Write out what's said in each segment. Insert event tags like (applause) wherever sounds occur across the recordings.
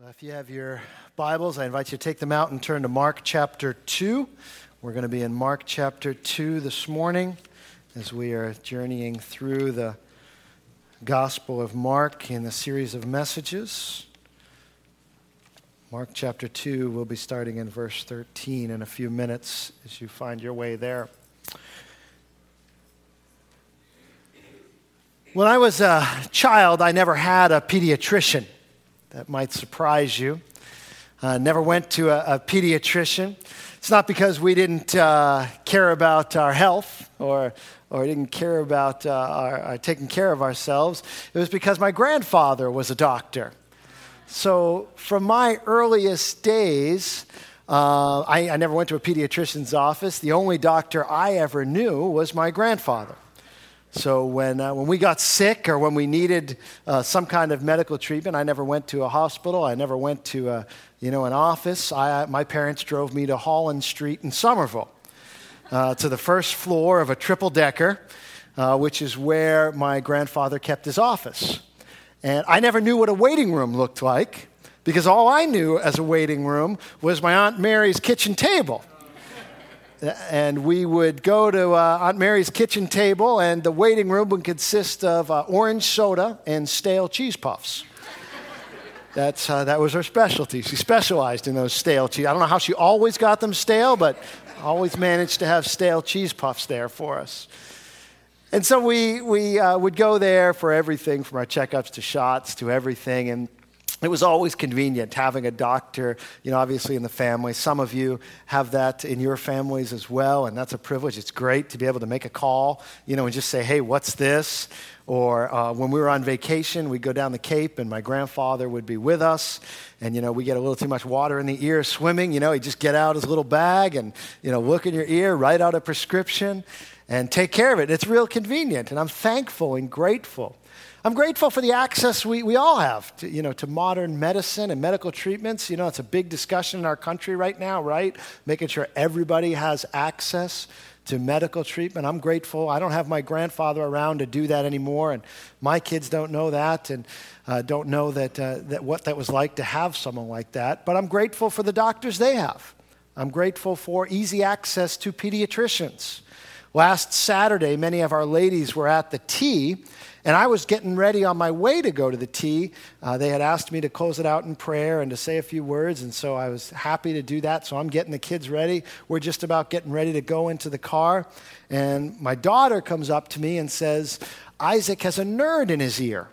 Well, if you have your Bibles, I invite you to take them out and turn to Mark chapter 2. We're going to be in Mark chapter 2 this morning as we are journeying through the Gospel of Mark in the series of messages. Mark chapter 2, we'll be starting in verse 13 in a few minutes as you find your way there. When I was a child, I never had a pediatrician. That might surprise you. Uh, never went to a, a, pediatrician. It's not because we didn't uh, care about our health or, or didn't care about uh, our, our taking care of ourselves. It was because my grandfather was a doctor. So, from my earliest days, uh, I, I never went to a pediatrician's office. The only doctor I ever knew was my grandfather. So when, uh, when we got sick or when we needed uh, some kind of medical treatment, I never went to a hospital. I never went to a, you know, an office. I, my parents drove me to Holland Street in Somerville uh, to the first floor of a triple decker, uh, which is where my grandfather kept his office. And I never knew what a waiting room looked like because all I knew as a waiting room was my Aunt Mary's kitchen table and we would go to uh, Aunt Mary's kitchen table, and the waiting room would consist of uh, orange soda and stale cheese puffs. That's, uh, that was her specialty. She specialized in those stale cheese. I don't know how she always got them stale, but always managed to have stale cheese puffs there for us. And so we, we uh, would go there for everything from our checkups to shots to everything. And it was always convenient having a doctor, you know, obviously in the family. Some of you have that in your families as well, and that's a privilege. It's great to be able to make a call, you know, and just say, hey, what's this? Or uh, when we were on vacation, we'd go down the Cape, and my grandfather would be with us, and, you know, we get a little too much water in the ear swimming, you know, he'd just get out his little bag and, you know, look in your ear, write out a prescription, and take care of it. It's real convenient, and I'm thankful and grateful I'm grateful for the access we, we all have to, you know, to modern medicine and medical treatments. You know, it's a big discussion in our country right now, right? Making sure everybody has access to medical treatment. I'm grateful. I don't have my grandfather around to do that anymore, and my kids don't know that and uh, don't know that, uh, that what that was like to have someone like that. But I'm grateful for the doctors they have. I'm grateful for easy access to pediatricians. Last Saturday, many of our ladies were at the tea, and I was getting ready on my way to go to the tea. Uh, they had asked me to close it out in prayer and to say a few words, and so I was happy to do that. So I'm getting the kids ready. We're just about getting ready to go into the car. And my daughter comes up to me and says, Isaac has a nerd in his ear.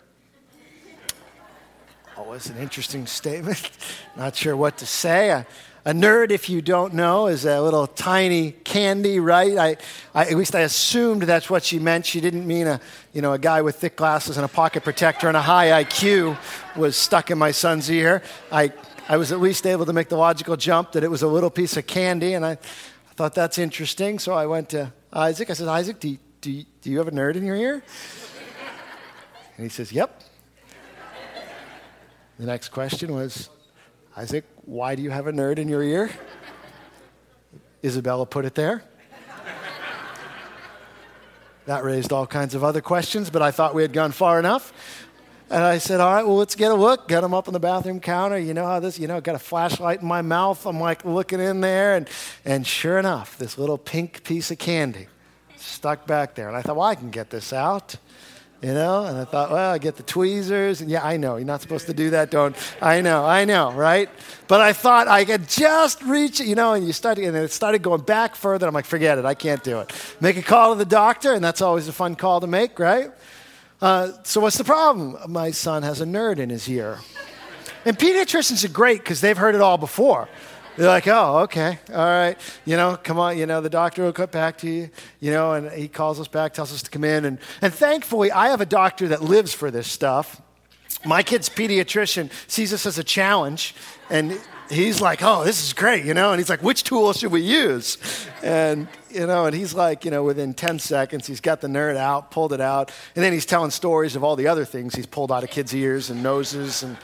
Oh, it's an interesting statement. (laughs) Not sure what to say. I, a nerd, if you don't know, is a little tiny candy, right? I, I, at least I assumed that's what she meant. She didn't mean a, you know, a guy with thick glasses and a pocket protector and a high IQ was stuck in my son's ear. I, I was at least able to make the logical jump that it was a little piece of candy, and I, I thought that's interesting. So I went to Isaac. I said, Isaac, do do do you have a nerd in your ear? And he says, Yep. The next question was, Isaac, why do you have a nerd in your ear? Isabella put it there. That raised all kinds of other questions, but I thought we had gone far enough. And I said, All right, well, let's get a look. Got him up on the bathroom counter. You know how this, you know, got a flashlight in my mouth. I'm like looking in there, and, and sure enough, this little pink piece of candy stuck back there. And I thought, Well, I can get this out you know? And I thought, well, I get the tweezers. And yeah, I know, you're not supposed to do that. Don't, I know, I know, right? But I thought I could just reach it, you know, and you started, and it started going back further. I'm like, forget it, I can't do it. Make a call to the doctor, and that's always a fun call to make, right? Uh, so what's the problem? My son has a nerd in his ear. And pediatricians are great because they've heard it all before. They're like, oh, okay, all right. You know, come on, you know, the doctor will cut back to you, you know, and he calls us back, tells us to come in. And, and thankfully, I have a doctor that lives for this stuff. My kid's pediatrician sees this as a challenge, and he's like, oh, this is great, you know, and he's like, which tool should we use? And, you know, and he's like, you know, within 10 seconds, he's got the nerd out, pulled it out, and then he's telling stories of all the other things he's pulled out of kids' ears and noses and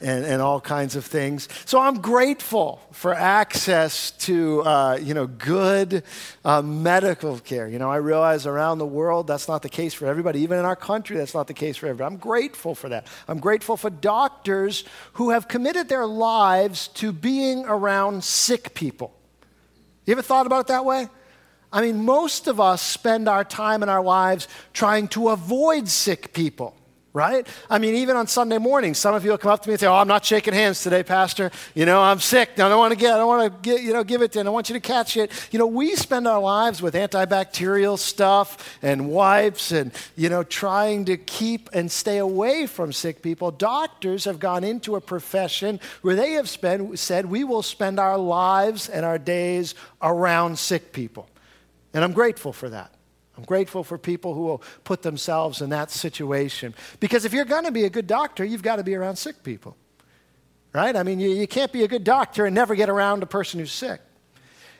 and, and all kinds of things. So I'm grateful for access to, uh, you know, good uh, medical care. You know, I realize around the world that's not the case for everybody. Even in our country, that's not the case for everybody. I'm grateful for that. I'm grateful for doctors who have committed their lives to being around sick people. You ever thought about it that way? I mean, most of us spend our time in our lives trying to avoid sick people right? I mean, even on Sunday morning, some of you will come up to me and say, "Oh, I'm not shaking hands today, Pastor. You know, I'm sick. I don't want to get. I don't want to get. You know, give it to. And I want you to catch it. You know, we spend our lives with antibacterial stuff and wipes, and you know, trying to keep and stay away from sick people. Doctors have gone into a profession where they have spent, said, "We will spend our lives and our days around sick people," and I'm grateful for that. I'm grateful for people who will put themselves in that situation. Because if you're going to be a good doctor, you've got to be around sick people. Right? I mean, you, you can't be a good doctor and never get around a person who's sick.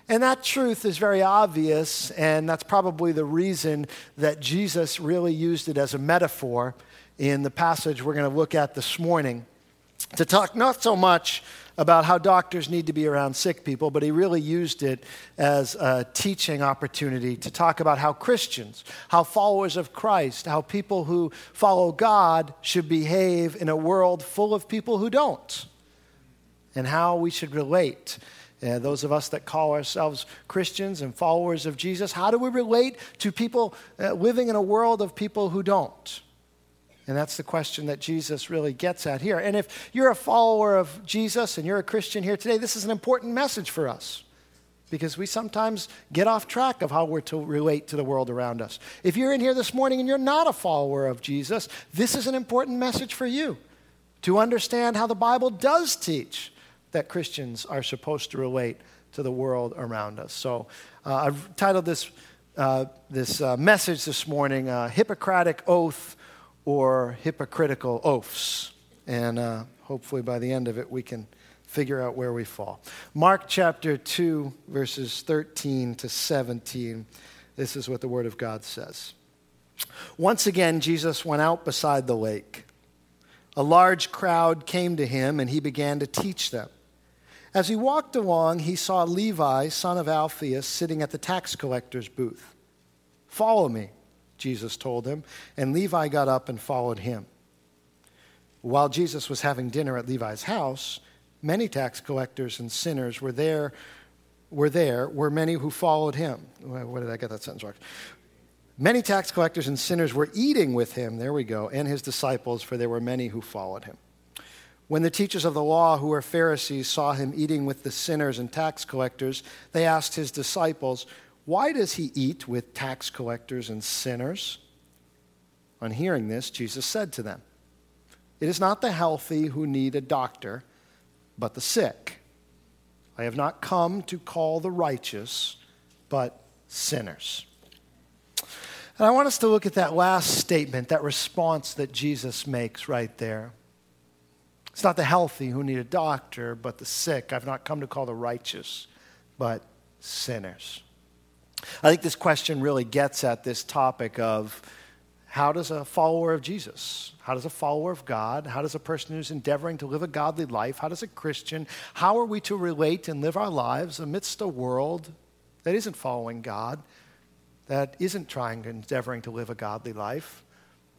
And that truth is very obvious, and that's probably the reason that Jesus really used it as a metaphor in the passage we're going to look at this morning to talk not so much about how doctors need to be around sick people, but he really used it as a teaching opportunity to talk about how Christians, how followers of Christ, how people who follow God should behave in a world full of people who don't, and how we should relate. Uh, those of us that call ourselves Christians and followers of Jesus, how do we relate to people uh, living in a world of people who don't? And that's the question that Jesus really gets at here. And if you're a follower of Jesus and you're a Christian here today, this is an important message for us because we sometimes get off track of how we're to relate to the world around us. If you're in here this morning and you're not a follower of Jesus, this is an important message for you to understand how the Bible does teach that Christians are supposed to relate to the world around us. So uh, I've titled this, uh, this uh, message this morning, uh, Hippocratic Oath or hypocritical oaths. And uh, hopefully by the end of it, we can figure out where we fall. Mark chapter 2, verses 13 to 17. This is what the Word of God says. Once again, Jesus went out beside the lake. A large crowd came to him, and he began to teach them. As he walked along, he saw Levi, son of Alphaeus, sitting at the tax collector's booth. Follow me, Jesus told him, and Levi got up and followed him. While Jesus was having dinner at Levi's house, many tax collectors and sinners were there, were there, were many who followed him. Where did I get that sentence wrong? Many tax collectors and sinners were eating with him, there we go, and his disciples, for there were many who followed him. When the teachers of the law, who were Pharisees, saw him eating with the sinners and tax collectors, they asked his disciples, why does he eat with tax collectors and sinners? On hearing this, Jesus said to them, It is not the healthy who need a doctor, but the sick. I have not come to call the righteous, but sinners. And I want us to look at that last statement, that response that Jesus makes right there. It's not the healthy who need a doctor, but the sick. I've not come to call the righteous, but sinners. I think this question really gets at this topic of how does a follower of Jesus, how does a follower of God, how does a person who's endeavoring to live a godly life, how does a Christian, how are we to relate and live our lives amidst a world that isn't following God, that isn't trying and endeavoring to live a godly life?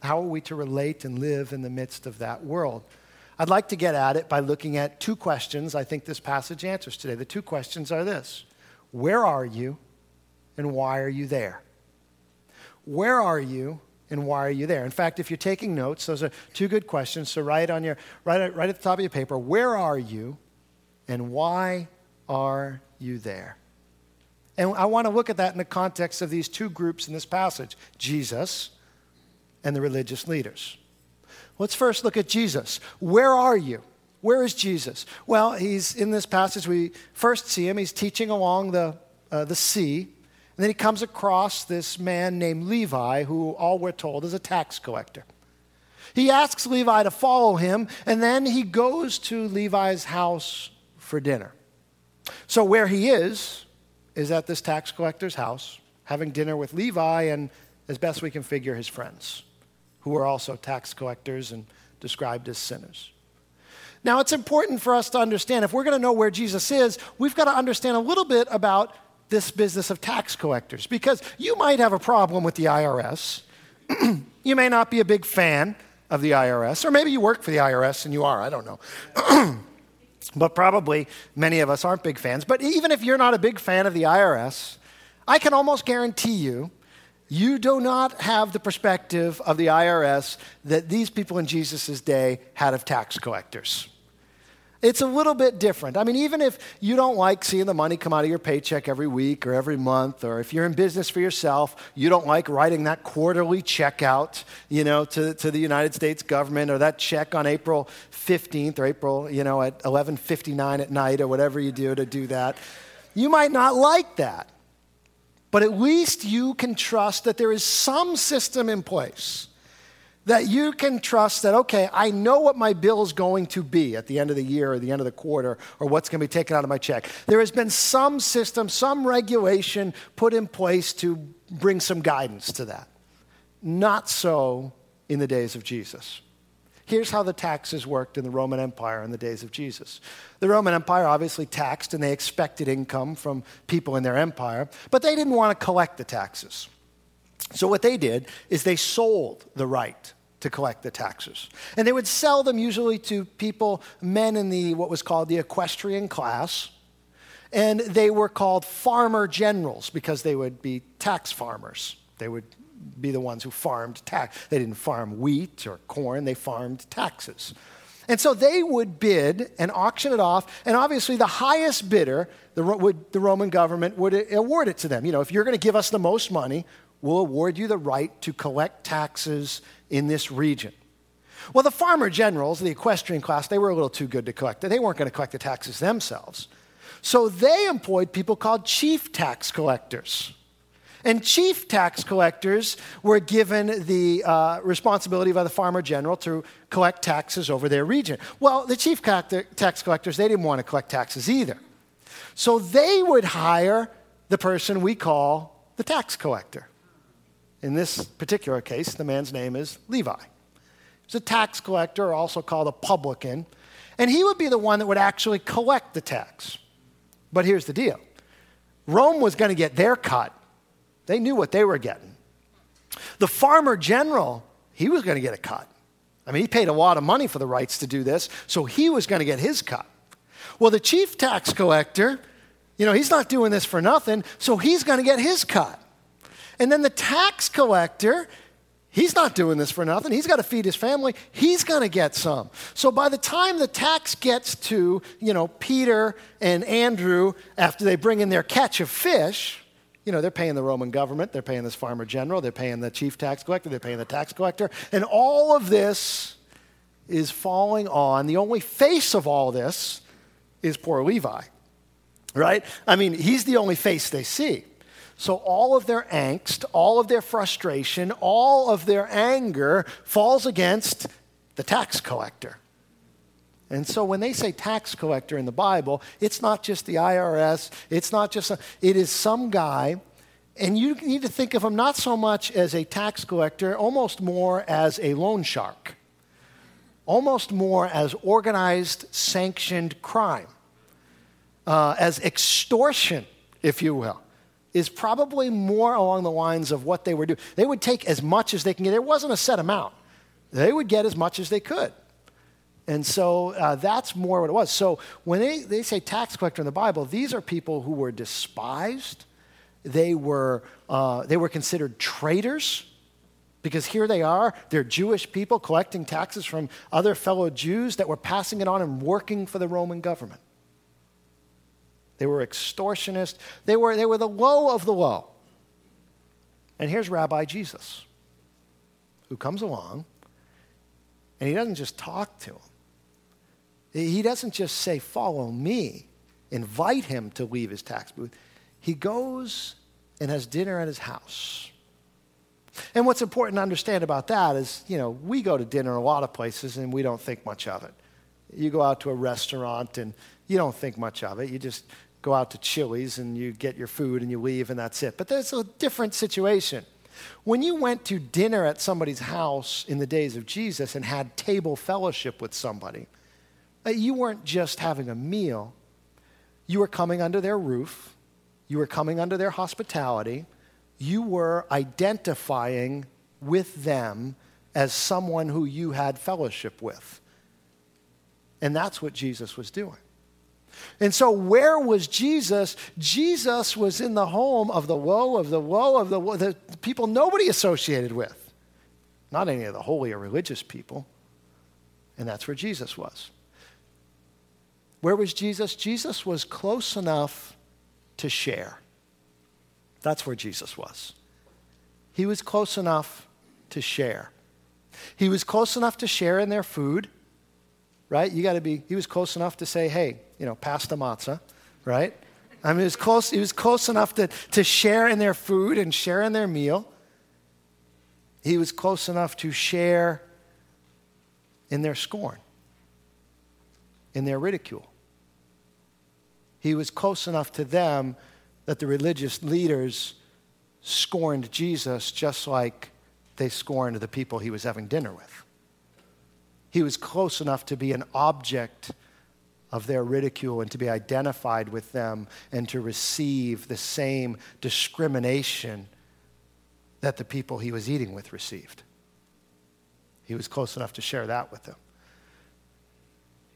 How are we to relate and live in the midst of that world? I'd like to get at it by looking at two questions I think this passage answers today. The two questions are this Where are you? And why are you there? Where are you and why are you there? In fact, if you're taking notes, those are two good questions. So write on your write, at the top of your paper, where are you and why are you there? And I want to look at that in the context of these two groups in this passage Jesus and the religious leaders. Let's first look at Jesus. Where are you? Where is Jesus? Well, he's in this passage. We first see him. He's teaching along the, uh, the sea and then he comes across this man named Levi, who all we're told is a tax collector. He asks Levi to follow him, and then he goes to Levi's house for dinner. So, where he is, is at this tax collector's house, having dinner with Levi and, as best we can figure, his friends, who are also tax collectors and described as sinners. Now, it's important for us to understand if we're going to know where Jesus is, we've got to understand a little bit about this business of tax collectors because you might have a problem with the IRS. (clears throat) you may not be a big fan of the IRS, or maybe you work for the IRS and you are, I don't know. (clears throat) but probably many of us aren't big fans. But even if you're not a big fan of the IRS, I can almost guarantee you you do not have the perspective of the IRS that these people in Jesus' day had of tax collectors. It's a little bit different. I mean, even if you don't like seeing the money come out of your paycheck every week or every month, or if you're in business for yourself, you don't like writing that quarterly check out, you know, to, to the United States government or that check on April 15th or April, you know, at 11:59 at night or whatever you do to do that. You might not like that. But at least you can trust that there is some system in place that you can trust that, okay, I know what my bill is going to be at the end of the year or the end of the quarter or what's going to be taken out of my check. There has been some system, some regulation put in place to bring some guidance to that. Not so in the days of Jesus. Here's how the taxes worked in the Roman Empire in the days of Jesus. The Roman Empire obviously taxed and they expected income from people in their empire, but they didn't want to collect the taxes. So what they did is they sold the right to collect the taxes. And they would sell them usually to people, men in the what was called the equestrian class. And they were called farmer generals because they would be tax farmers. They would be the ones who farmed tax. They didn't farm wheat or corn, they farmed taxes. And so they would bid and auction it off, and obviously the highest bidder, the, would, the Roman government would award it to them. You know, if you're going to give us the most money, we'll award you the right to collect taxes in this region. Well, the farmer generals, the equestrian class, they were a little too good to collect. They weren't going to collect the taxes themselves. So they employed people called chief tax collectors. And chief tax collectors were given the uh, responsibility by the farmer general to collect taxes over their region. Well, the chief tax collectors, they didn't want to collect taxes either. So they would hire the person we call the tax collector. In this particular case, the man's name is Levi. He's a tax collector, also called a publican, and he would be the one that would actually collect the tax. But here's the deal Rome was going to get their cut they knew what they were getting. The farmer general, he was going to get a cut. I mean, he paid a lot of money for the rights to do this, so he was going to get his cut. Well, the chief tax collector, you know, he's not doing this for nothing, so he's going to get his cut. And then the tax collector, he's not doing this for nothing. He's got to feed his family. He's going to get some. So by the time the tax gets to, you know, Peter and Andrew after they bring in their catch of fish, you know, they're paying the Roman government, they're paying this farmer general, they're paying the chief tax collector, they're paying the tax collector, and all of this is falling on the only face of all this is poor Levi, right? I mean, he's the only face they see. So all of their angst, all of their frustration, all of their anger falls against the tax collector. And so when they say tax collector in the Bible, it's not just the IRS, it's not just, a, it is some guy. And you need to think of him not so much as a tax collector, almost more as a loan shark, almost more as organized, sanctioned crime, uh, as extortion, if you will is probably more along the lines of what they were doing. They would take as much as they can get. There wasn't a set amount. They would get as much as they could. And so uh, that's more what it was. So when they, they say tax collector in the Bible, these are people who were despised. They were, uh, they were considered traitors because here they are, they're Jewish people collecting taxes from other fellow Jews that were passing it on and working for the Roman government. They were extortionists. They were, they were the low of the low. And here's Rabbi Jesus, who comes along, and he doesn't just talk to them. He doesn't just say, Follow me, invite him to leave his tax booth. He goes and has dinner at his house. And what's important to understand about that is, you know, we go to dinner a lot of places and we don't think much of it. You go out to a restaurant and you don't think much of it. You just go out to Chili's and you get your food and you leave and that's it. But there's a different situation. When you went to dinner at somebody's house in the days of Jesus and had table fellowship with somebody, you weren't just having a meal, you were coming under their roof, you were coming under their hospitality, you were identifying with them as someone who you had fellowship with. And that's what Jesus was doing. And so, where was Jesus? Jesus was in the home of the woe, of the woe, of the, woe, the people nobody associated with. Not any of the holy or religious people. And that's where Jesus was. Where was Jesus? Jesus was close enough to share. That's where Jesus was. He was close enough to share. He was close enough to share in their food, right? You got to be, he was close enough to say, hey, you know, pass the matzah, right? I mean, he was close, he was close enough to, to share in their food and share in their meal. He was close enough to share in their scorn, in their ridicule. He was close enough to them that the religious leaders scorned Jesus just like they scorned the people he was having dinner with. He was close enough to be an object of their ridicule and to be identified with them and to receive the same discrimination that the people he was eating with received. He was close enough to share that with them.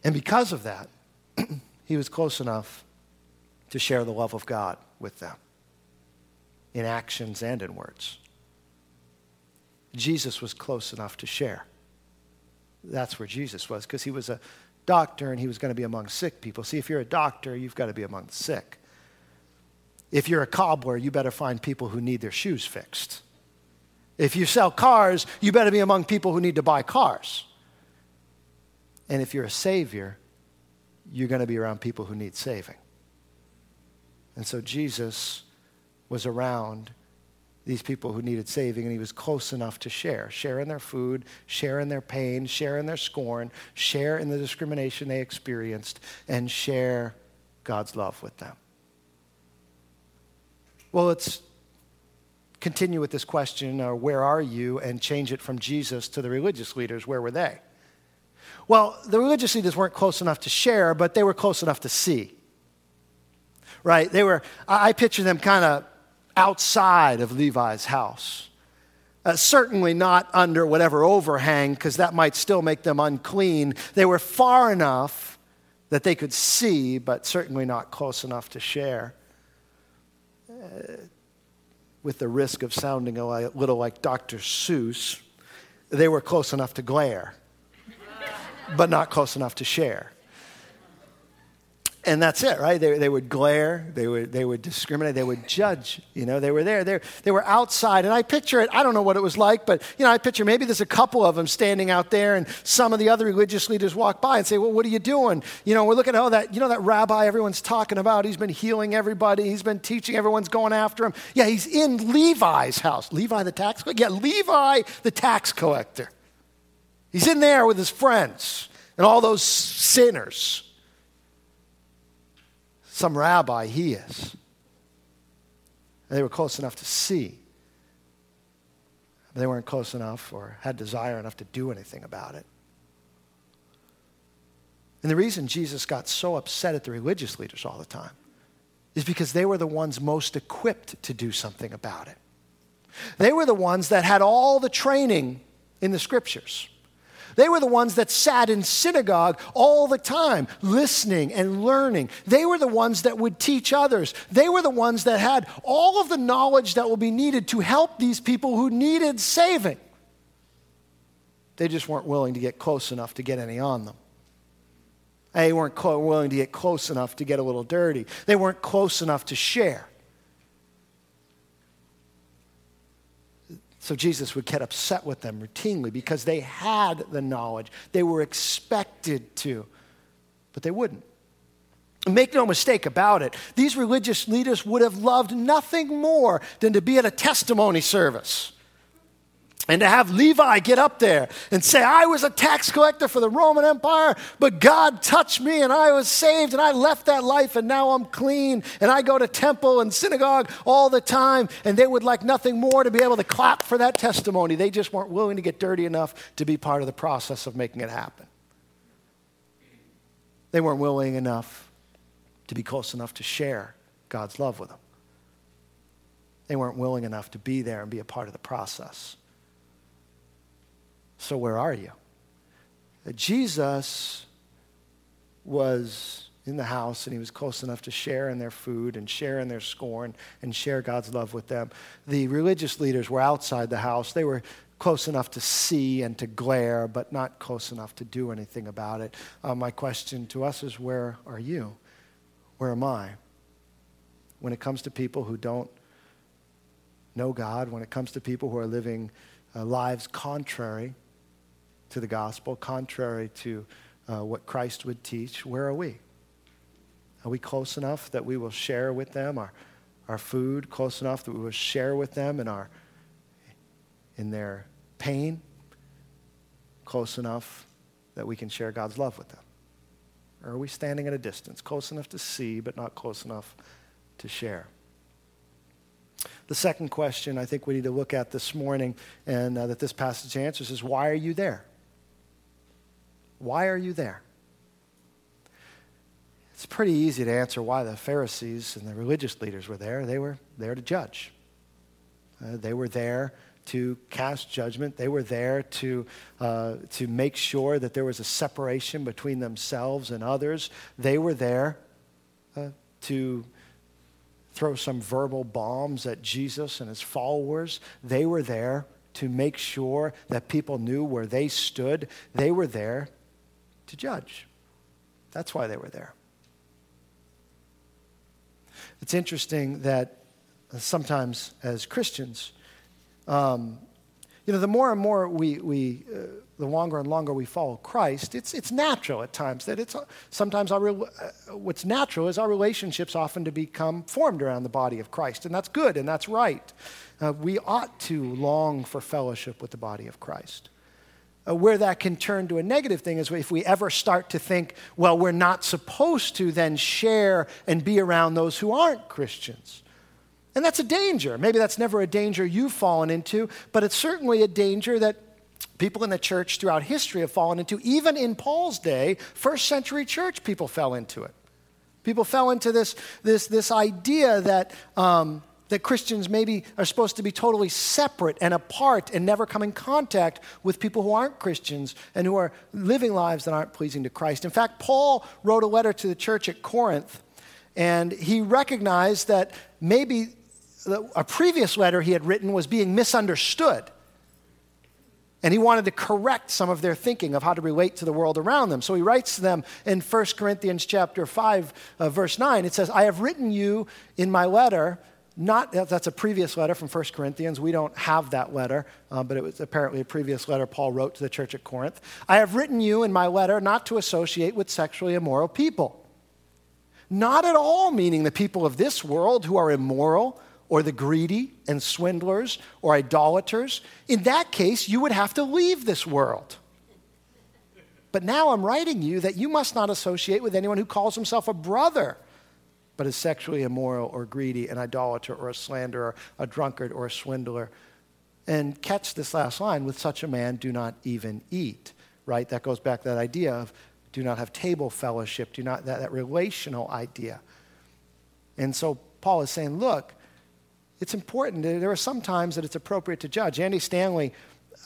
And because of that, (clears throat) he was close enough to share the love of God with them in actions and in words. Jesus was close enough to share. That's where Jesus was, because he was a doctor and he was going to be among sick people. See, if you're a doctor, you've got to be among the sick. If you're a cobbler, you better find people who need their shoes fixed. If you sell cars, you better be among people who need to buy cars. And if you're a savior, you're going to be around people who need saving. And so Jesus was around these people who needed saving, and he was close enough to share. Share in their food, share in their pain, share in their scorn, share in the discrimination they experienced, and share God's love with them. Well, let's continue with this question uh, where are you and change it from Jesus to the religious leaders. Where were they? Well, the religious leaders weren't close enough to share, but they were close enough to see. Right? They were, I picture them kind of outside of Levi's house. Uh, certainly not under whatever overhang, because that might still make them unclean. They were far enough that they could see, but certainly not close enough to share. Uh, with the risk of sounding a little like Dr. Seuss, they were close enough to glare, but not close enough to share and that's it, right? They, they would glare, they would, they would discriminate, they would judge. You know, they were there, they, they were outside. And I picture it, I don't know what it was like, but, you know, I picture maybe there's a couple of them standing out there, and some of the other religious leaders walk by and say, Well, what are you doing? You know, we're looking at, oh, that, you know, that rabbi everyone's talking about, he's been healing everybody, he's been teaching, everyone's going after him. Yeah, he's in Levi's house. Levi the tax collector? Yeah, Levi the tax collector. He's in there with his friends and all those sinners some rabbi, he is. They were close enough to see. They weren't close enough or had desire enough to do anything about it. And the reason Jesus got so upset at the religious leaders all the time is because they were the ones most equipped to do something about it. They were the ones that had all the training in the scriptures. They were the ones that sat in synagogue all the time, listening and learning. They were the ones that would teach others. They were the ones that had all of the knowledge that will be needed to help these people who needed saving. They just weren't willing to get close enough to get any on them. They weren't willing to get close enough to get a little dirty. They weren't close enough to share. So Jesus would get upset with them routinely because they had the knowledge. They were expected to, but they wouldn't. Make no mistake about it, these religious leaders would have loved nothing more than to be at a testimony service and to have Levi get up there and say, I was a tax collector for the Roman Empire, but God touched me and I was saved and I left that life and now I'm clean and I go to temple and synagogue all the time. And they would like nothing more to be able to clap for that testimony. They just weren't willing to get dirty enough to be part of the process of making it happen. They weren't willing enough to be close enough to share God's love with them. They weren't willing enough to be there and be a part of the process. So, where are you? Jesus was in the house and he was close enough to share in their food and share in their scorn and share God's love with them. The religious leaders were outside the house. They were close enough to see and to glare, but not close enough to do anything about it. Uh, my question to us is where are you? Where am I? When it comes to people who don't know God, when it comes to people who are living uh, lives contrary to the gospel, contrary to uh, what Christ would teach, where are we? Are we close enough that we will share with them our, our food, close enough that we will share with them in, our, in their pain, close enough that we can share God's love with them? Or are we standing at a distance, close enough to see, but not close enough to share? The second question I think we need to look at this morning and uh, that this passage answers is why are you there? Why are you there? It's pretty easy to answer why the Pharisees and the religious leaders were there. They were there to judge. Uh, they were there to cast judgment. They were there to, uh, to make sure that there was a separation between themselves and others. They were there uh, to throw some verbal bombs at Jesus and his followers. They were there to make sure that people knew where they stood. They were there to judge. That's why they were there. It's interesting that sometimes as Christians, um, you know, the more and more we, we uh, the longer and longer we follow Christ, it's, it's natural at times that it's sometimes our, uh, what's natural is our relationships often to become formed around the body of Christ. And that's good and that's right. Uh, we ought to long for fellowship with the body of Christ. Uh, where that can turn to a negative thing is if we ever start to think, well, we're not supposed to then share and be around those who aren't Christians. And that's a danger. Maybe that's never a danger you've fallen into, but it's certainly a danger that people in the church throughout history have fallen into. Even in Paul's day, first century church people fell into it. People fell into this, this, this idea that. Um, that Christians maybe are supposed to be totally separate and apart and never come in contact with people who aren't Christians and who are living lives that aren't pleasing to Christ. In fact, Paul wrote a letter to the church at Corinth, and he recognized that maybe a previous letter he had written was being misunderstood. And he wanted to correct some of their thinking of how to relate to the world around them. So he writes to them in 1 Corinthians chapter 5, uh, verse 9. It says, I have written you in my letter not, that's a previous letter from 1 Corinthians. We don't have that letter, uh, but it was apparently a previous letter Paul wrote to the church at Corinth. I have written you in my letter not to associate with sexually immoral people. Not at all meaning the people of this world who are immoral or the greedy and swindlers or idolaters. In that case, you would have to leave this world. But now I'm writing you that you must not associate with anyone who calls himself a brother but is sexually immoral or greedy, an idolater or a slanderer, a drunkard or a swindler. And catch this last line with such a man, do not even eat, right? That goes back to that idea of do not have table fellowship, do not, that, that relational idea. And so Paul is saying, look, it's important. There are some times that it's appropriate to judge. Andy Stanley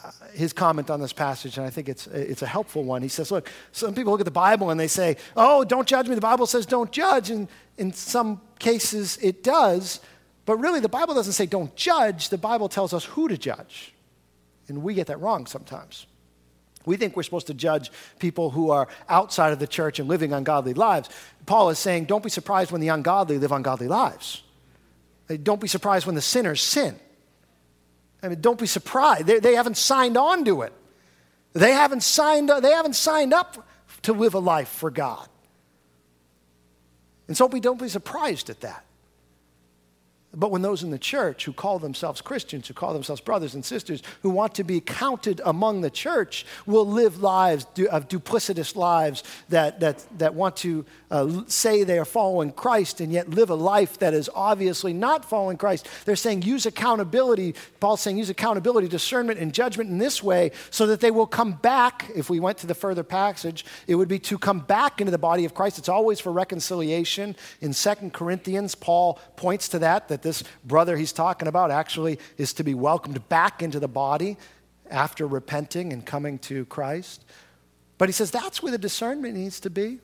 uh, his comment on this passage, and I think it's, it's a helpful one. He says, Look, some people look at the Bible and they say, Oh, don't judge me. The Bible says don't judge. And in some cases, it does. But really, the Bible doesn't say don't judge. The Bible tells us who to judge. And we get that wrong sometimes. We think we're supposed to judge people who are outside of the church and living ungodly lives. Paul is saying, Don't be surprised when the ungodly live ungodly lives. Don't be surprised when the sinners sin. I mean, don't be surprised. They, they haven't signed on to it. They haven't signed, they haven't signed up to live a life for God. And so we don't be surprised at that. But when those in the church who call themselves Christians, who call themselves brothers and sisters, who want to be counted among the church, will live lives of duplicitous lives that, that, that want to uh, say they are following Christ and yet live a life that is obviously not following Christ, they're saying use accountability. Paul's saying use accountability, discernment, and judgment in this way so that they will come back. If we went to the further passage, it would be to come back into the body of Christ. It's always for reconciliation. In Second Corinthians, Paul points to that, that that this brother he's talking about actually is to be welcomed back into the body after repenting and coming to Christ. But he says that's where the discernment needs to be.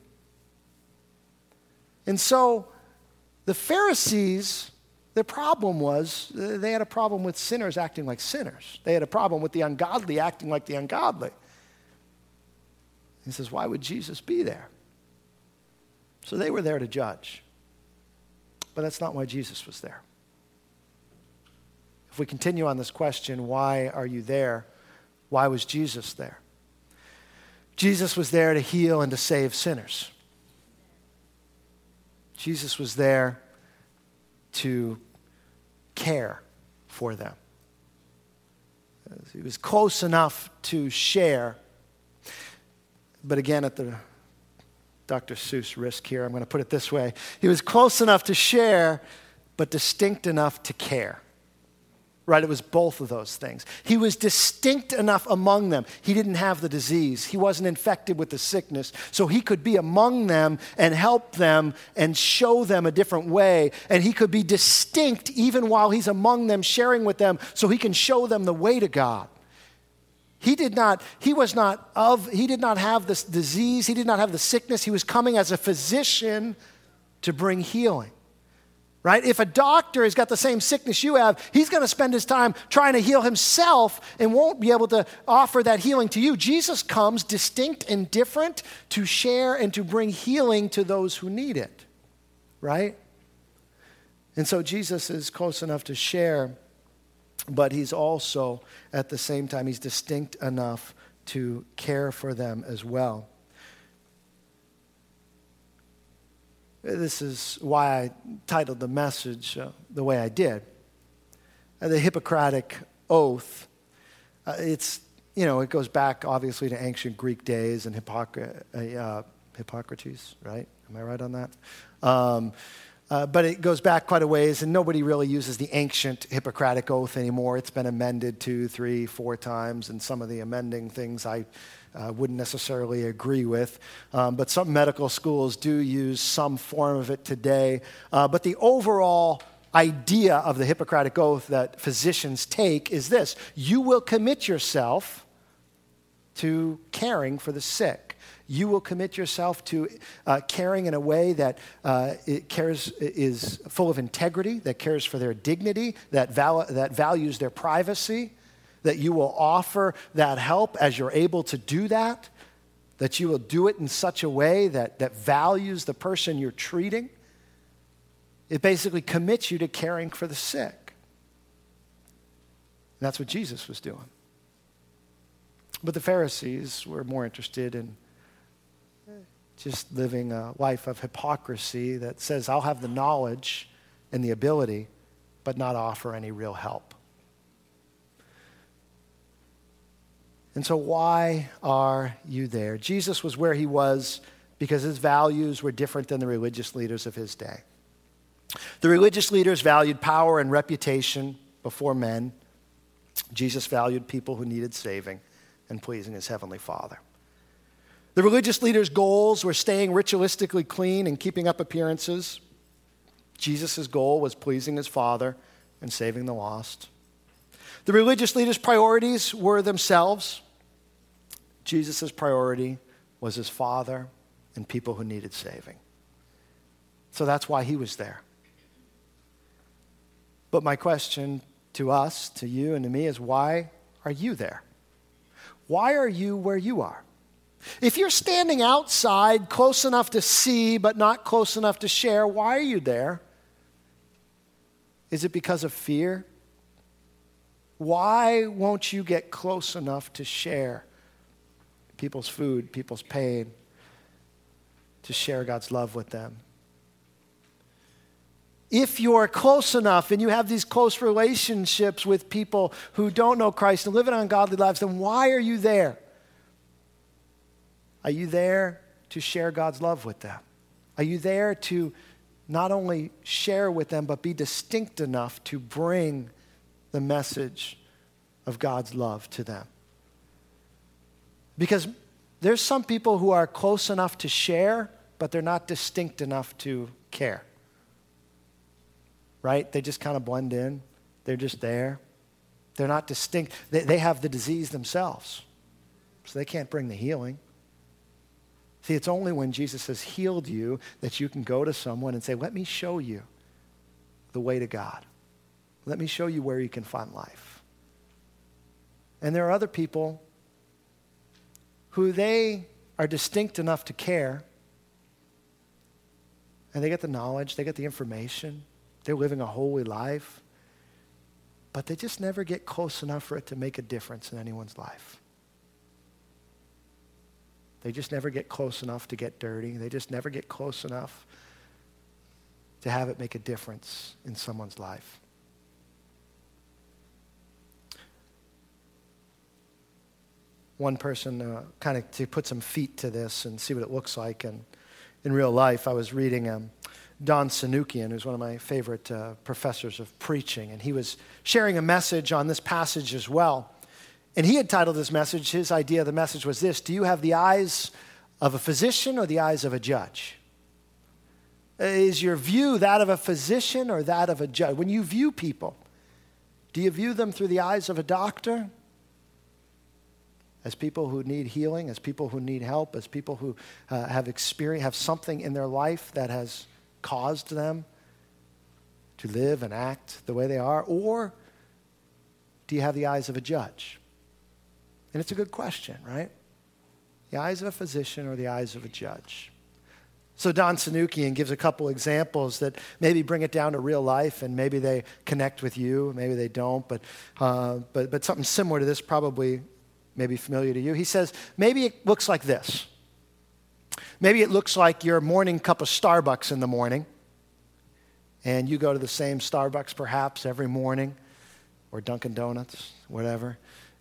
And so the Pharisees, their problem was uh, they had a problem with sinners acting like sinners, they had a problem with the ungodly acting like the ungodly. He says, Why would Jesus be there? So they were there to judge. But that's not why Jesus was there. If we continue on this question, why are you there? Why was Jesus there? Jesus was there to heal and to save sinners. Jesus was there to care for them. He was close enough to share, but again, at the Dr. Seuss risk here. I'm going to put it this way He was close enough to share, but distinct enough to care. Right? It was both of those things. He was distinct enough among them. He didn't have the disease, he wasn't infected with the sickness. So he could be among them and help them and show them a different way. And he could be distinct even while he's among them, sharing with them, so he can show them the way to God. He did not, he was not of, he did not have this disease, he did not have the sickness. He was coming as a physician to bring healing. Right? If a doctor has got the same sickness you have, he's going to spend his time trying to heal himself and won't be able to offer that healing to you. Jesus comes distinct and different to share and to bring healing to those who need it. Right? And so Jesus is close enough to share but he's also, at the same time, he's distinct enough to care for them as well. This is why I titled the message uh, the way I did. Uh, the Hippocratic Oath, uh, it's, you know, it goes back obviously to ancient Greek days and Hippocrates, uh, Hippocrates, right? Am I right on that? Um, uh, but it goes back quite a ways, and nobody really uses the ancient Hippocratic Oath anymore. It's been amended two, three, four times, and some of the amending things I uh, wouldn't necessarily agree with. Um, but some medical schools do use some form of it today. Uh, but the overall idea of the Hippocratic Oath that physicians take is this you will commit yourself to caring for the sick you will commit yourself to uh, caring in a way that uh, cares is full of integrity, that cares for their dignity, that, val- that values their privacy, that you will offer that help as you're able to do that, that you will do it in such a way that, that values the person you're treating. It basically commits you to caring for the sick. And that's what Jesus was doing. But the Pharisees were more interested in just living a life of hypocrisy that says, I'll have the knowledge and the ability, but not offer any real help. And so, why are you there? Jesus was where he was because his values were different than the religious leaders of his day. The religious leaders valued power and reputation before men. Jesus valued people who needed saving and pleasing his heavenly Father. The religious leaders' goals were staying ritualistically clean and keeping up appearances. Jesus' goal was pleasing his Father and saving the lost. The religious leaders' priorities were themselves. Jesus' priority was his Father and people who needed saving. So that's why he was there. But my question to us, to you, and to me is why are you there? Why are you where you are? If you're standing outside, close enough to see, but not close enough to share, why are you there? Is it because of fear? Why won't you get close enough to share people's food, people's pain, to share God's love with them? if you're close enough and you have these close relationships with people who don't know Christ and live living ungodly lives, then why are you there? Are you there to share God's love with them? Are you there to not only share with them, but be distinct enough to bring the message of God's love to them? Because there's some people who are close enough to share, but they're not distinct enough to care. Right? They just kind of blend in, they're just there. They're not distinct. They, they have the disease themselves, so they can't bring the healing. See, it's only when Jesus has healed you that you can go to someone and say, Let me show you the way to God. Let me show you where you can find life. And there are other people who they are distinct enough to care, and they get the knowledge, they get the information, they're living a holy life, but they just never get close enough for it to make a difference in anyone's life. They just never get close enough to get dirty. They just never get close enough to have it make a difference in someone's life. One person, uh, kind of to put some feet to this and see what it looks like. And in real life, I was reading um, Don Sunukjian, who's one of my favorite uh, professors of preaching, and he was sharing a message on this passage as well. And he had titled his message, his idea of the message was this Do you have the eyes of a physician or the eyes of a judge? Is your view that of a physician or that of a judge? When you view people, do you view them through the eyes of a doctor? As people who need healing, as people who need help, as people who uh, have experience, have something in their life that has caused them to live and act the way they are? Or do you have the eyes of a judge? And it's a good question, right? The eyes of a physician or the eyes of a judge? So Don Sunukjian gives a couple examples that maybe bring it down to real life, and maybe they connect with you, maybe they don't, but, uh, but, but something similar to this probably may be familiar to you. He says, maybe it looks like this. Maybe it looks like your morning cup of Starbucks in the morning, and you go to the same Starbucks perhaps every morning, or Dunkin' Donuts, whatever.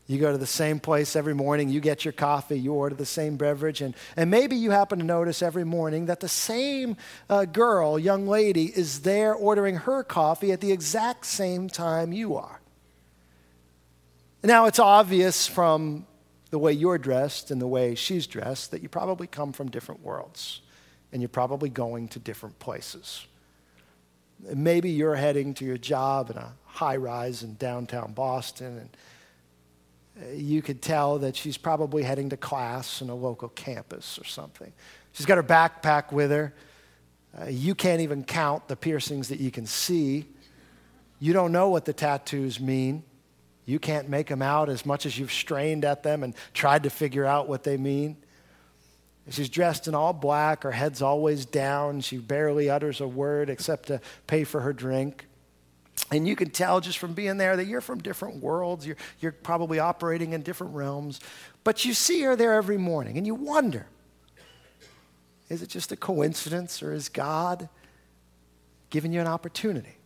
You go to the same place every morning, you get your coffee, you order the same beverage, and, and maybe you happen to notice every morning that the same uh, girl, young lady, is there ordering her coffee at the exact same time you are. Now, it's obvious from the way you're dressed and the way she's dressed that you probably come from different worlds, and you're probably going to different places. Maybe you're heading to your job in a high rise in downtown Boston, and you could tell that she's probably heading to class in a local campus or something. She's got her backpack with her. Uh, you can't even count the piercings that you can see. You don't know what the tattoos mean. You can't make them out as much as you've strained at them and tried to figure out what they mean. She's dressed in all black, her head's always down. She barely utters a word except to pay for her drink. And you can tell just from being there that you're from different worlds. You're, you're probably operating in different realms. But you see her there every morning and you wonder is it just a coincidence or is God giving you an opportunity?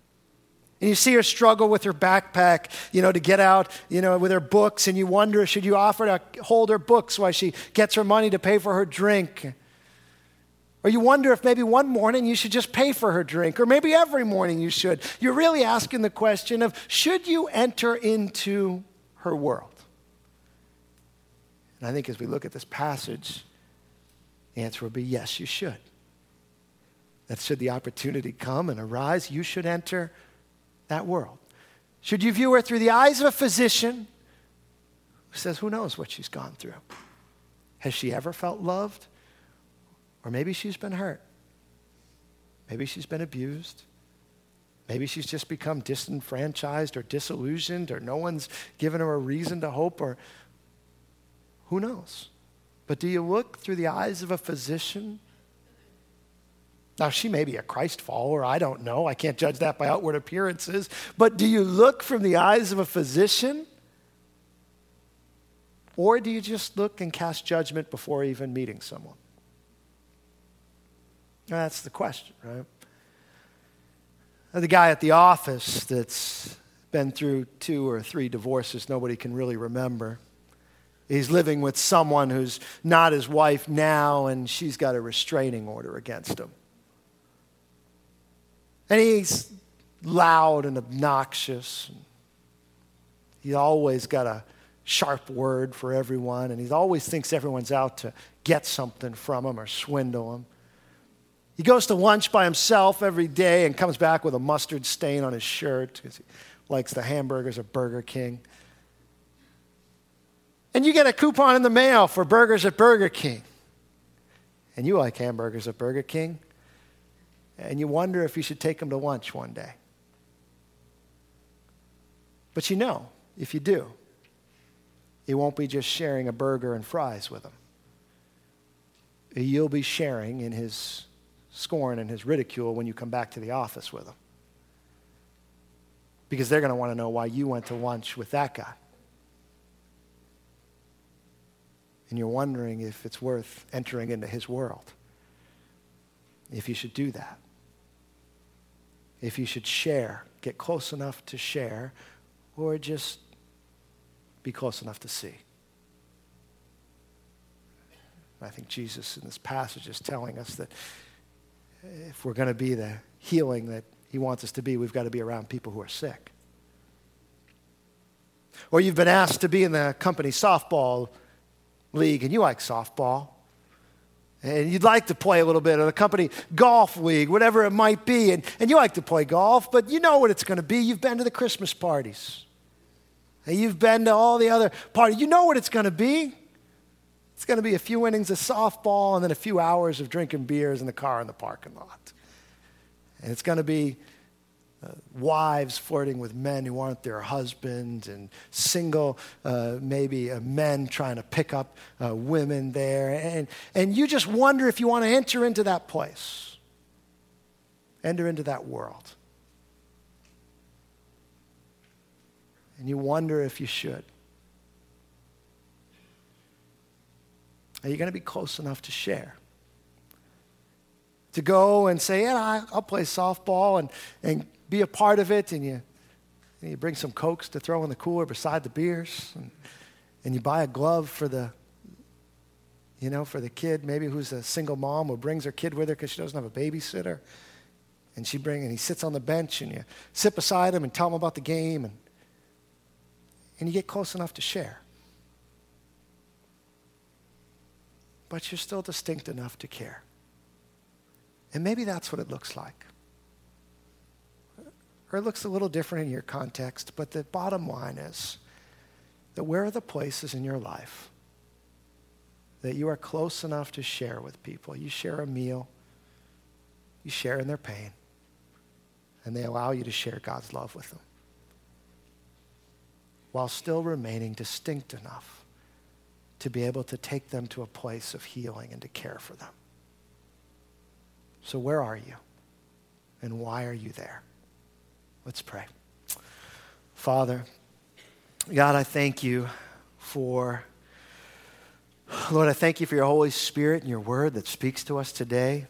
And you see her struggle with her backpack, you know, to get out, you know, with her books, and you wonder, should you offer to hold her books while she gets her money to pay for her drink? Or you wonder if maybe one morning you should just pay for her drink, or maybe every morning you should. You're really asking the question of should you enter into her world? And I think as we look at this passage, the answer would be yes, you should. That should the opportunity come and arise, you should enter that world. Should you view her through the eyes of a physician who says, who knows what she's gone through? Has she ever felt loved? Or maybe she's been hurt. Maybe she's been abused. Maybe she's just become disenfranchised or disillusioned, or no one's given her a reason to hope, or who knows? But do you look through the eyes of a physician? Now, she may be a Christ follower. I don't know. I can't judge that by outward appearances. But do you look from the eyes of a physician? Or do you just look and cast judgment before even meeting someone? That's the question, right? The guy at the office that's been through two or three divorces nobody can really remember. He's living with someone who's not his wife now, and she's got a restraining order against him. And he's loud and obnoxious. He's always got a sharp word for everyone, and he always thinks everyone's out to get something from him or swindle him. He goes to lunch by himself every day and comes back with a mustard stain on his shirt because he likes the hamburgers at Burger King. And you get a coupon in the mail for burgers at Burger King. And you like hamburgers at Burger King. And you wonder if you should take them to lunch one day. But you know, if you do, it won't be just sharing a burger and fries with them. You'll be sharing in his scorn and his ridicule when you come back to the office with him. Because they're going to want to know why you went to lunch with that guy. And you're wondering if it's worth entering into his world. If you should do that. If you should share, get close enough to share, or just be close enough to see. I think Jesus in this passage is telling us that if we're going to be the healing that he wants us to be, we've got to be around people who are sick. Or you've been asked to be in the company softball league and you like softball. And you'd like to play a little bit, or the company golf league, whatever it might be. And, and you like to play golf, but you know what it's going to be. You've been to the Christmas parties. And you've been to all the other parties. You know what it's going to be. It's going to be a few innings of softball and then a few hours of drinking beers in the car in the parking lot. And it's going to be uh, wives flirting with men who aren't their husbands, and single, uh, maybe uh, men trying to pick up uh, women there. And, and you just wonder if you want to enter into that place, enter into that world. And you wonder if you should. Are you going to be close enough to share? To go and say, yeah, I'll play softball and, and be a part of it, and you, and you bring some Cokes to throw in the cooler beside the beers, and, and you buy a glove for the, you know, for the kid, maybe who's a single mom who brings her kid with her because she doesn't have a babysitter. And she bring and he sits on the bench and you sit beside him and tell him about the game and, and you get close enough to share. but you're still distinct enough to care. And maybe that's what it looks like. Or it looks a little different in your context, but the bottom line is that where are the places in your life that you are close enough to share with people? You share a meal, you share in their pain, and they allow you to share God's love with them while still remaining distinct enough to be able to take them to a place of healing and to care for them. So, where are you? And why are you there? Let's pray. Father, God, I thank you for, Lord, I thank you for your Holy Spirit and your word that speaks to us today.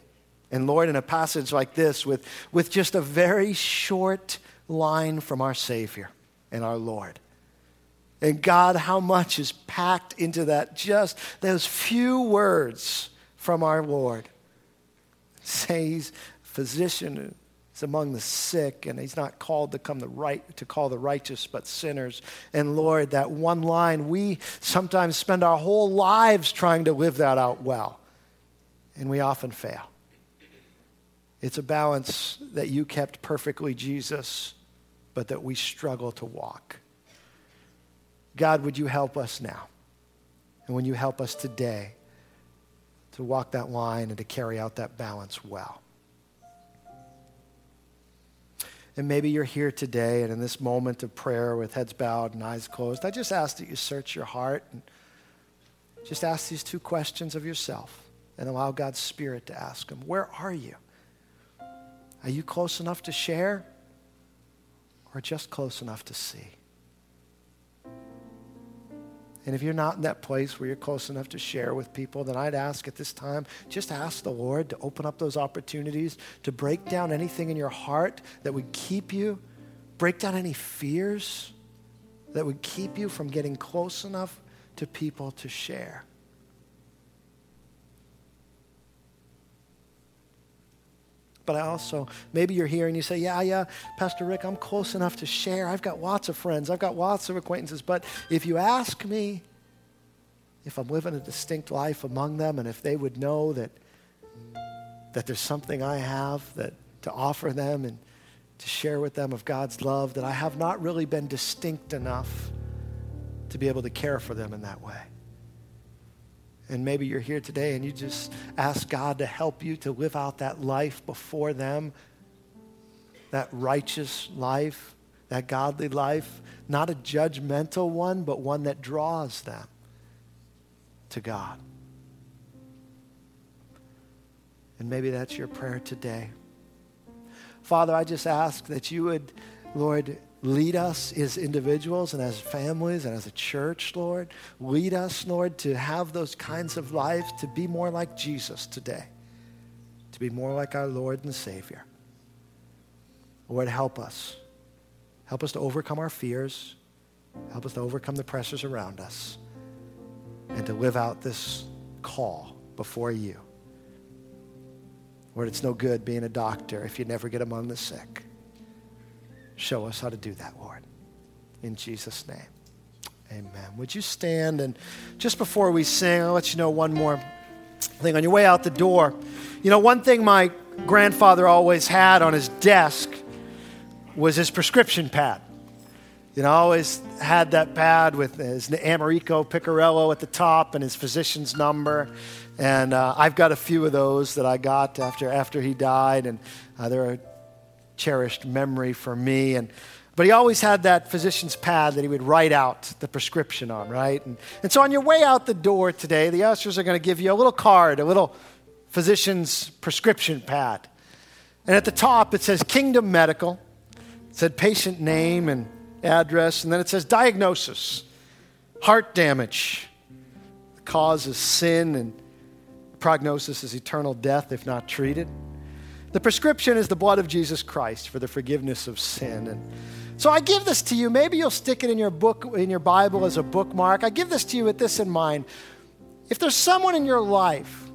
And Lord, in a passage like this, with, with just a very short line from our Savior and our Lord, and God, how much is packed into that just those few words from our Lord. Say he's physician, he's among the sick, and he's not called to come the right to call the righteous, but sinners. And Lord, that one line, we sometimes spend our whole lives trying to live that out well, and we often fail. It's a balance that you kept perfectly, Jesus, but that we struggle to walk. God, would you help us now? And would you help us today to walk that line and to carry out that balance well? And maybe you're here today and in this moment of prayer with heads bowed and eyes closed, I just ask that you search your heart and just ask these two questions of yourself and allow God's Spirit to ask them. Where are you? Are you close enough to share or just close enough to see? And if you're not in that place where you're close enough to share with people, then I'd ask at this time, just ask the Lord to open up those opportunities, to break down anything in your heart that would keep you, break down any fears that would keep you from getting close enough to people to share. But I also, maybe you're here and you say, Yeah, yeah, Pastor Rick, I'm close enough to share. I've got lots of friends, I've got lots of acquaintances. But if you ask me if I'm living a distinct life among them and if they would know that, that there's something I have that, to offer them and to share with them of God's love, that I have not really been distinct enough to be able to care for them in that way. And maybe you're here today and you just ask God to help you to live out that life before them, that righteous life, that godly life, not a judgmental one, but one that draws them to God. And maybe that's your prayer today. Father, I just ask that you would, Lord, Lead us as individuals and as families and as a church, Lord. Lead us, Lord, to have those kinds of lives, to be more like Jesus today, to be more like our Lord and Savior. Lord, help us. Help us to overcome our fears. Help us to overcome the pressures around us and to live out this call before you. Lord, it's no good being a doctor if you never get among the sick. Show us how to do that, Lord. In Jesus' name. Amen. Would you stand? And just before we sing, I'll let you know one more thing. On your way out the door, you know, one thing my grandfather always had on his desk was his prescription pad. You know, always had that pad with his Americo Picarello at the top and his physician's number. And uh, I've got a few of those that I got after, after he died. And uh, they're cherished memory for me. And, but he always had that physician's pad that he would write out the prescription on, right? And, and so on your way out the door today, the ushers are going to give you a little card, a little physician's prescription pad. And at the top, it says Kingdom Medical. It said patient name and address. And then it says diagnosis, heart damage. The cause is sin, and prognosis is eternal death if not treated. The prescription is the blood of Jesus Christ for the forgiveness of sin. And so I give this to you. Maybe you'll stick it in your book, in your Bible as a bookmark. I give this to you with this in mind. If there's someone in your life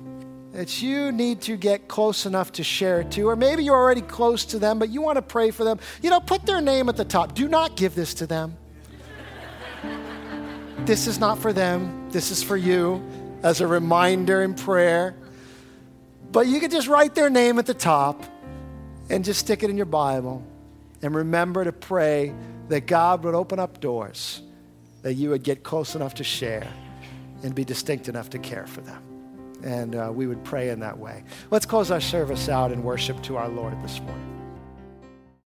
that you need to get close enough to share it to, or maybe you're already close to them, but you want to pray for them, you know, put their name at the top. Do not give this to them. this is not for them, this is for you as a reminder in prayer. But you could just write their name at the top and just stick it in your Bible and remember to pray that God would open up doors, that you would get close enough to share and be distinct enough to care for them. And uh, we would pray in that way. Let's close our service out and worship to our Lord this morning.